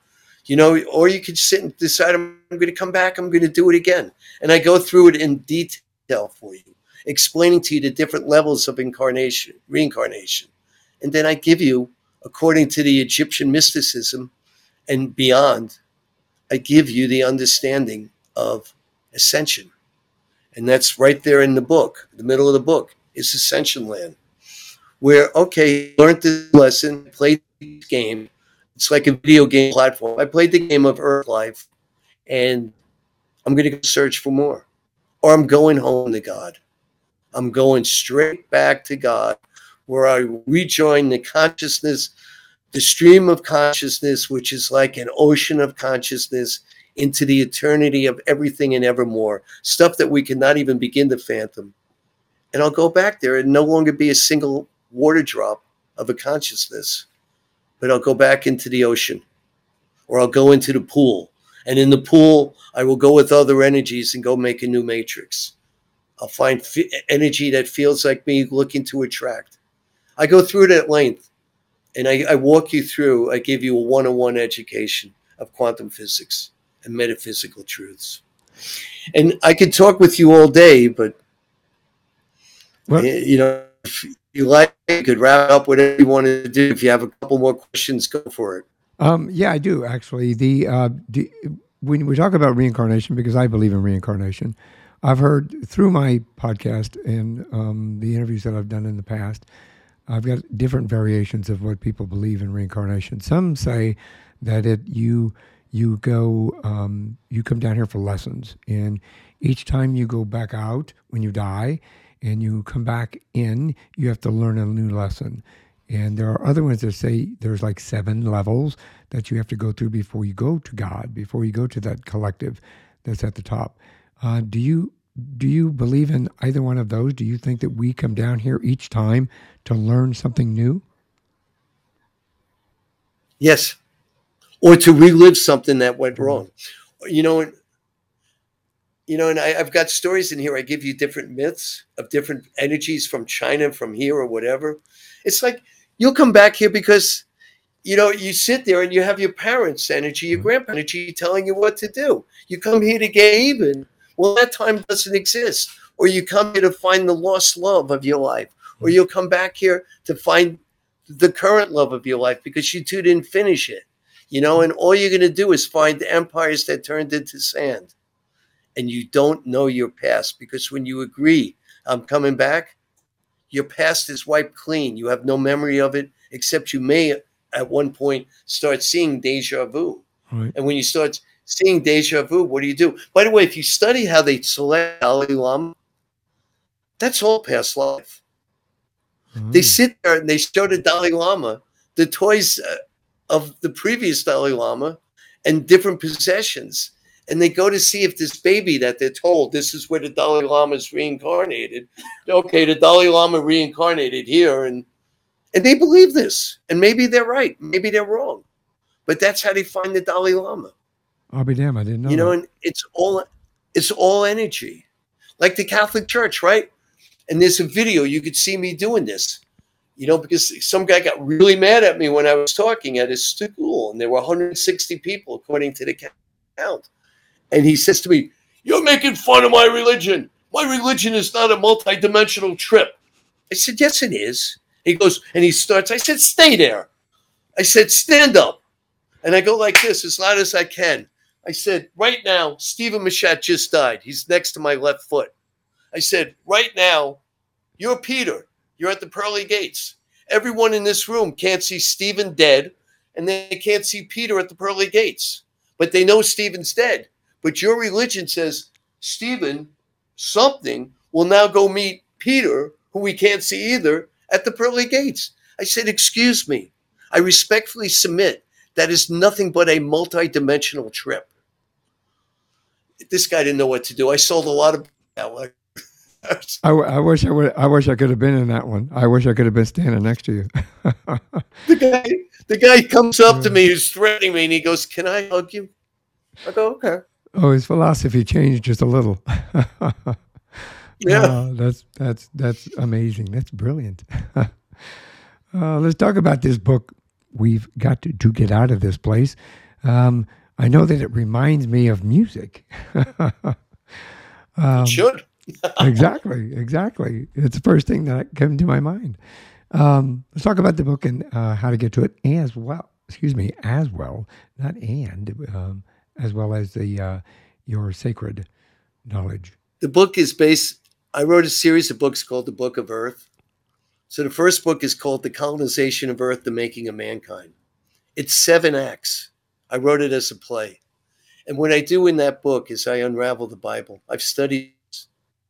you know, or you could sit and decide, I'm going to come back, I'm going to do it again. And I go through it in detail for you, explaining to you the different levels of incarnation, reincarnation. And then I give you, according to the Egyptian mysticism and beyond, I give you the understanding of ascension and that's right there in the book. The middle of the book is Ascension Land, where okay, learned this lesson, played the game. It's like a video game platform. I played the game of Earth Life, and I'm going to go search for more, or I'm going home to God. I'm going straight back to God, where I rejoin the consciousness, the stream of consciousness, which is like an ocean of consciousness into the eternity of everything and evermore, stuff that we cannot even begin to fathom. And I'll go back there and no longer be a single water drop of a consciousness, but I'll go back into the ocean or I'll go into the pool. And in the pool, I will go with other energies and go make a new matrix. I'll find f- energy that feels like me looking to attract. I go through it at length and I, I walk you through, I give you a one on one education of quantum physics and metaphysical truths. And I could talk with you all day, but well, eh, you know, you like, you could wrap up whatever you want to do. If you have a couple more questions, go for it. Um, yeah, I do actually. The, uh, the when we talk about reincarnation, because I believe in reincarnation, I've heard through my podcast and um, the interviews that I've done in the past, I've got different variations of what people believe in reincarnation. Some say that it you you go um, you come down here for lessons and each time you go back out when you die and you come back in you have to learn a new lesson and there are other ones that say there's like seven levels that you have to go through before you go to god before you go to that collective that's at the top Uh, do you do you believe in either one of those? Do you think that we come down here each time to learn something new? Yes. Or to relive something that went wrong. You know, you know, and I, have got stories in here. I give you different myths of different energies from China, from here, or whatever. It's like you'll come back here because, you know, you sit there and you have your parents' energy, your mm-hmm. grandpa energy telling you what to do. You come here to get even. Well, that time doesn't exist. Or you come here to find the lost love of your life. Or mm-hmm. you'll come back here to find the current love of your life because you two didn't finish it. You know, mm-hmm. and all you're going to do is find empires that turned into sand and you don't know your past because when you agree, I'm coming back, your past is wiped clean. You have no memory of it, except you may at one point start seeing deja vu. Right. And when you start seeing deja vu, what do you do? By the way, if you study how they select Dalai Lama, that's all past life. Mm. They sit there and they show the Dalai Lama the toys uh, of the previous Dalai Lama and different possessions and they go to see if this baby that they're told this is where the Dalai Lama is reincarnated. Okay, the Dalai Lama reincarnated here, and and they believe this, and maybe they're right, maybe they're wrong, but that's how they find the Dalai Lama. I'll be damned, I didn't know. You know, that. and it's all it's all energy, like the Catholic Church, right? And there's a video you could see me doing this. You know, because some guy got really mad at me when I was talking at his school, and there were 160 people according to the count and he says to me, You're making fun of my religion. My religion is not a multidimensional trip. I said, Yes, it is. He goes, and he starts, I said, Stay there. I said, Stand up. And I go like this as loud as I can. I said, Right now, Stephen Machat just died. He's next to my left foot. I said, Right now, you're Peter. You're at the pearly gates. Everyone in this room can't see Stephen dead, and they can't see Peter at the pearly gates, but they know Stephen's dead. But your religion says Stephen, something, will now go meet Peter, who we can't see either, at the pearly gates. I said, Excuse me. I respectfully submit that is nothing but a multi-dimensional trip. This guy didn't know what to do. I sold a lot of I, I wish I would. I wish I could have been in that one. I wish I could have been standing next to you. the guy, the guy comes up to me, who's threatening me, and he goes, "Can I hug you?" I go, "Okay." Oh, his philosophy changed just a little. yeah, uh, that's that's that's amazing. That's brilliant. uh, let's talk about this book. We've got to, to get out of this place. Um, I know that it reminds me of music. um, should. exactly, exactly. It's the first thing that came to my mind. Um, let's talk about the book and uh, how to get to it as well. Excuse me, as well, not and. Um, as well as the uh, your sacred knowledge. The book is based. I wrote a series of books called the Book of Earth. So the first book is called The Colonization of Earth: The Making of Mankind. It's seven acts. I wrote it as a play. And what I do in that book is I unravel the Bible. I've studied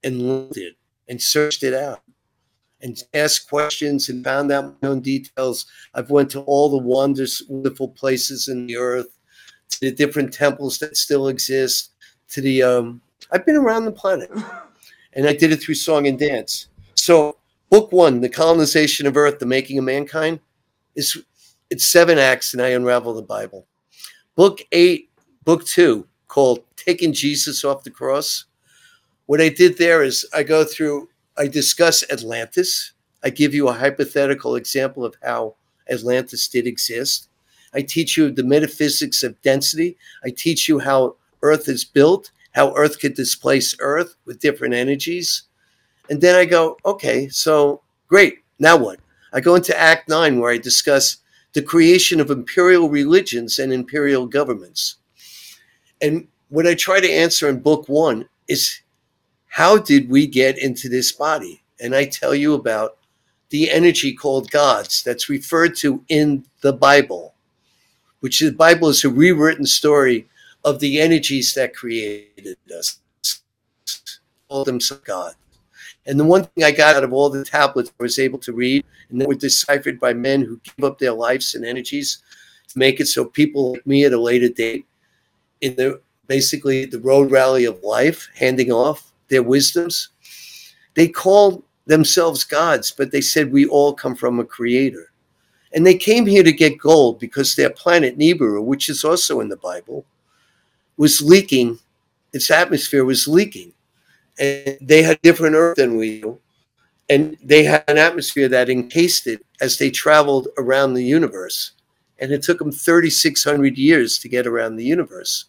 and lived it and searched it out and asked questions and found out my own details. I've went to all the wonders, wonderful places in the earth to the different temples that still exist, to the um, I've been around the planet, and I did it through song and dance. So, book one, the colonization of Earth, the making of mankind, is it's seven acts, and I unravel the Bible. Book eight, book two, called "Taking Jesus Off the Cross." What I did there is I go through, I discuss Atlantis. I give you a hypothetical example of how Atlantis did exist. I teach you the metaphysics of density. I teach you how Earth is built, how Earth could displace Earth with different energies. And then I go, okay, so great. Now what? I go into Act Nine where I discuss the creation of imperial religions and imperial governments. And what I try to answer in book one is how did we get into this body? And I tell you about the energy called gods that's referred to in the Bible which the Bible is a rewritten story of the energies that created us. All them God. And the one thing I got out of all the tablets I was able to read, and they were deciphered by men who give up their lives and energies to make it so people like me at a later date, in the basically the road rally of life, handing off their wisdoms. They called themselves gods, but they said we all come from a creator. And they came here to get gold because their planet Nibiru, which is also in the Bible, was leaking. Its atmosphere was leaking. And they had different earth than we do. And they had an atmosphere that encased it as they traveled around the universe. And it took them 3,600 years to get around the universe.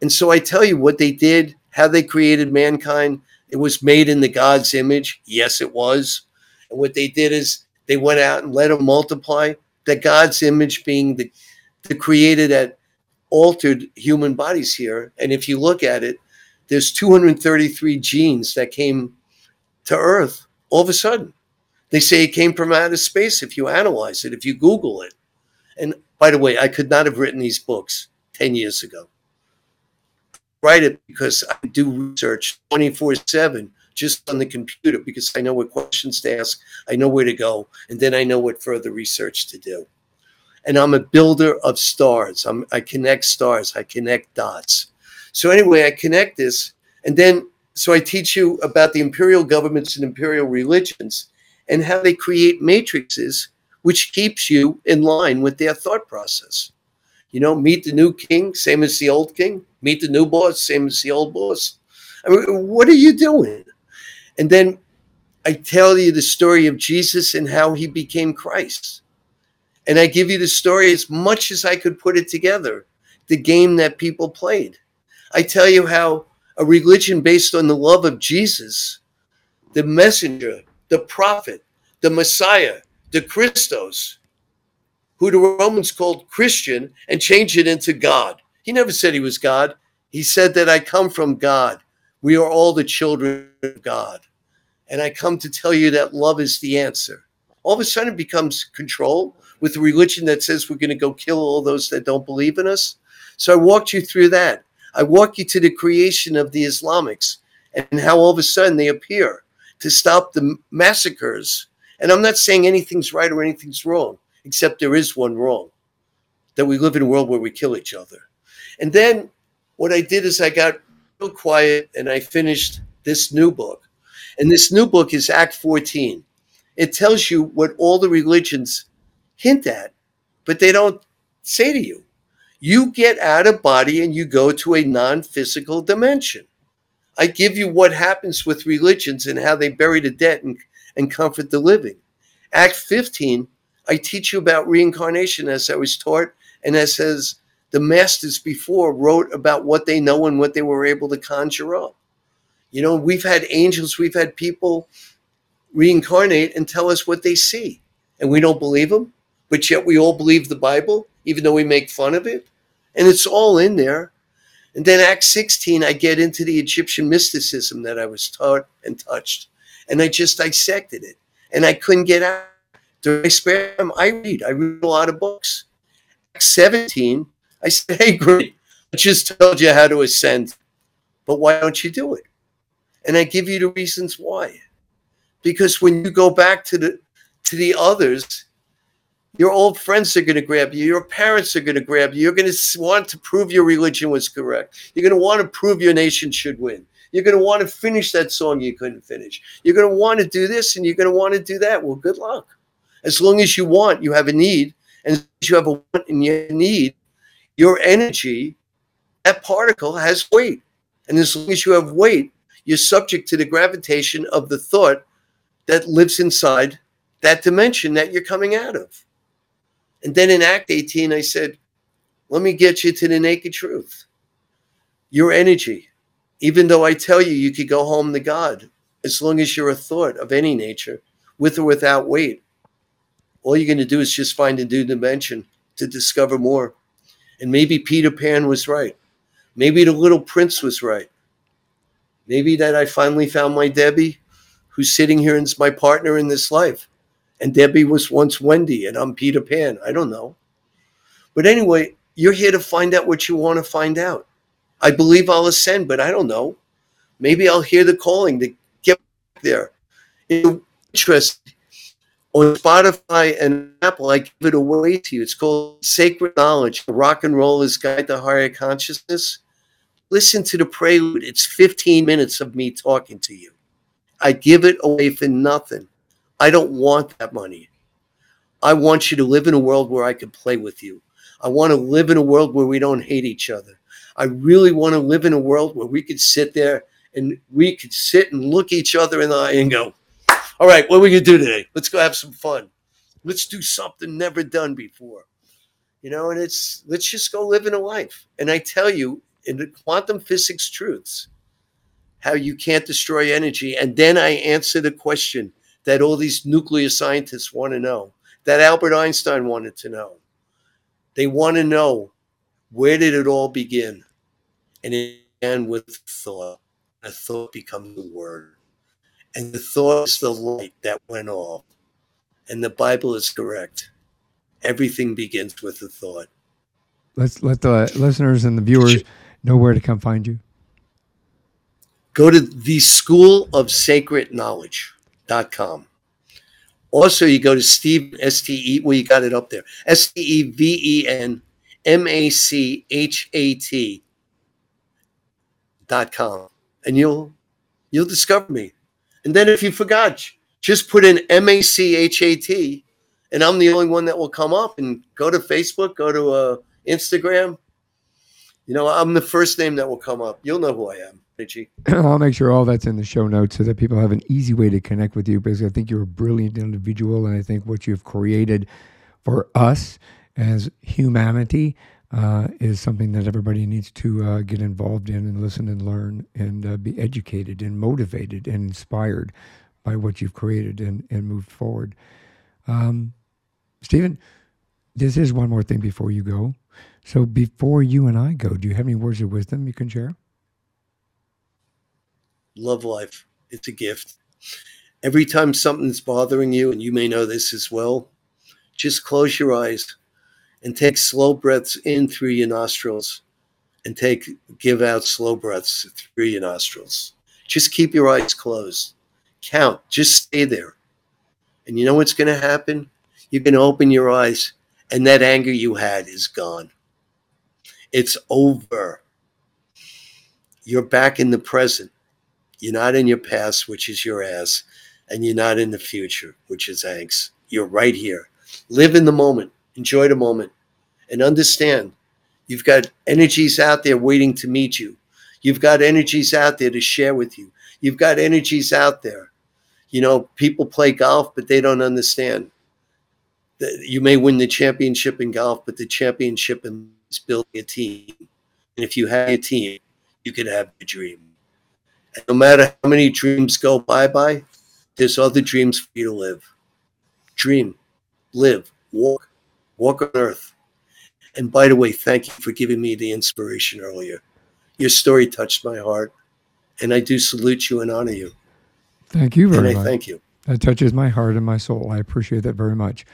And so I tell you what they did, how they created mankind. It was made in the God's image. Yes, it was. And what they did is they went out and let them multiply. The God's image being the, the created that altered human bodies here. And if you look at it, there's 233 genes that came to Earth all of a sudden. They say it came from outer space if you analyze it, if you Google it. And by the way, I could not have written these books 10 years ago. Write it because I do research 24 7 just on the computer because I know what questions to ask, I know where to go, and then I know what further research to do. And I'm a builder of stars. I'm, I connect stars, I connect dots. So, anyway, I connect this, and then so I teach you about the imperial governments and imperial religions and how they create matrices which keeps you in line with their thought process. You know, meet the new king, same as the old king. Meet the new boss, same as the old boss. I mean, what are you doing? And then I tell you the story of Jesus and how he became Christ. And I give you the story as much as I could put it together, the game that people played. I tell you how a religion based on the love of Jesus, the messenger, the prophet, the Messiah, the Christos, who the Romans called Christian and changed it into God. He never said he was God. He said that I come from God. We are all the children of God. And I come to tell you that love is the answer. All of a sudden, it becomes control with a religion that says we're going to go kill all those that don't believe in us. So I walked you through that. I walk you to the creation of the Islamics and how all of a sudden they appear to stop the massacres. And I'm not saying anything's right or anything's wrong, except there is one wrong that we live in a world where we kill each other. And then what I did is I got real quiet and I finished this new book. And this new book is Act 14. It tells you what all the religions hint at, but they don't say to you you get out of body and you go to a non physical dimension. I give you what happens with religions and how they bury the dead and, and comfort the living. Act 15, I teach you about reincarnation as I was taught and as says the masters before wrote about what they know and what they were able to conjure up. You know, we've had angels, we've had people reincarnate and tell us what they see, and we don't believe them, but yet we all believe the Bible, even though we make fun of it. And it's all in there. And then Act 16, I get into the Egyptian mysticism that I was taught and touched. And I just dissected it. And I couldn't get out. During my spare time, I read. I read a lot of books. Act 17, I said, hey, great. I just told you how to ascend. But why don't you do it? And I give you the reasons why. Because when you go back to the to the others, your old friends are going to grab you. Your parents are going to grab you. You're going to want to prove your religion was correct. You're going to want to prove your nation should win. You're going to want to finish that song you couldn't finish. You're going to want to do this and you're going to want to do that. Well, good luck. As long as you want, you have a need. And you have a want and you need, your energy, that particle has weight. And as long as you have weight, you're subject to the gravitation of the thought that lives inside that dimension that you're coming out of. And then in Act 18, I said, let me get you to the naked truth. Your energy, even though I tell you you could go home to God, as long as you're a thought of any nature, with or without weight, all you're going to do is just find a new dimension to discover more. And maybe Peter Pan was right. Maybe the little prince was right. Maybe that I finally found my Debbie, who's sitting here and is my partner in this life and Debbie was once Wendy and I'm Peter Pan. I don't know. But anyway, you're here to find out what you want to find out. I believe I'll ascend, but I don't know. Maybe I'll hear the calling to get there. Interest on Spotify and Apple, I give it away to you. It's called Sacred Knowledge, Rock and Roller's Guide to Higher Consciousness Listen to the prelude. It's 15 minutes of me talking to you. I give it away for nothing. I don't want that money. I want you to live in a world where I can play with you. I want to live in a world where we don't hate each other. I really want to live in a world where we could sit there and we could sit and look each other in the eye and go, all right, what are we to do today? Let's go have some fun. Let's do something never done before. You know, and it's let's just go live in a life. And I tell you, in the quantum physics truths, how you can't destroy energy. And then I answer the question that all these nuclear scientists want to know, that Albert Einstein wanted to know. They want to know where did it all begin? And it began with thought. A thought becomes a word. And the thought is the light that went off. And the Bible is correct. Everything begins with a thought. Let's let the listeners and the viewers know where to come find you. Go to the School of Sacred Knowledge.com. Also, you go to Steve S T E. Well, you got it up there. S T E V E N M A C H A T dot com, and you'll you'll discover me. And then, if you forgot, just put in M A C H A T, and I'm the only one that will come up. And go to Facebook, go to uh, Instagram. You know, I'm the first name that will come up. You'll know who I am. I'll make sure all that's in the show notes so that people have an easy way to connect with you because I think you're a brilliant individual and I think what you've created for us as humanity uh, is something that everybody needs to uh, get involved in and listen and learn and uh, be educated and motivated and inspired by what you've created and, and moved forward. Um, Stephen, this is one more thing before you go. So before you and I go, do you have any words of wisdom you can share? love life. It's a gift. Every time something's bothering you, and you may know this as well, just close your eyes and take slow breaths in through your nostrils and take give out slow breaths through your nostrils. Just keep your eyes closed. Count. Just stay there. And you know what's going to happen? You're going to open your eyes and that anger you had is gone. It's over. You're back in the present. You're not in your past, which is your ass, and you're not in the future, which is angst. You're right here. Live in the moment, enjoy the moment, and understand you've got energies out there waiting to meet you. You've got energies out there to share with you. You've got energies out there. You know, people play golf, but they don't understand that you may win the championship in golf, but the championship is building a team. And if you have a team, you could have a dream. And no matter how many dreams go bye bye, there's other dreams for you to live. Dream, live, walk, walk on earth. And by the way, thank you for giving me the inspiration earlier. Your story touched my heart, and I do salute you and honor you. Thank you very and I much. Thank you. That touches my heart and my soul. I appreciate that very much.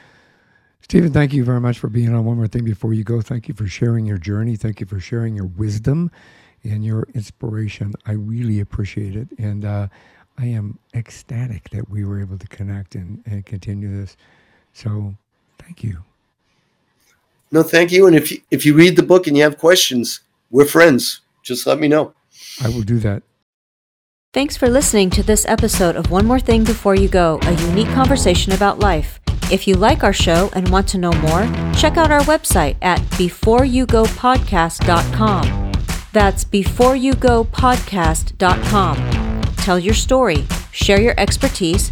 Stephen, thank you very much for being on One More Thing Before You Go. Thank you for sharing your journey. Thank you for sharing your wisdom and your inspiration. I really appreciate it. And uh, I am ecstatic that we were able to connect and, and continue this. So thank you. No, thank you. And if you, if you read the book and you have questions, we're friends. Just let me know. I will do that. Thanks for listening to this episode of One More Thing Before You Go, a unique conversation about life. If you like our show and want to know more, check out our website at beforeyougopodcast.com. That's beforeyougopodcast.com. Tell your story, share your expertise,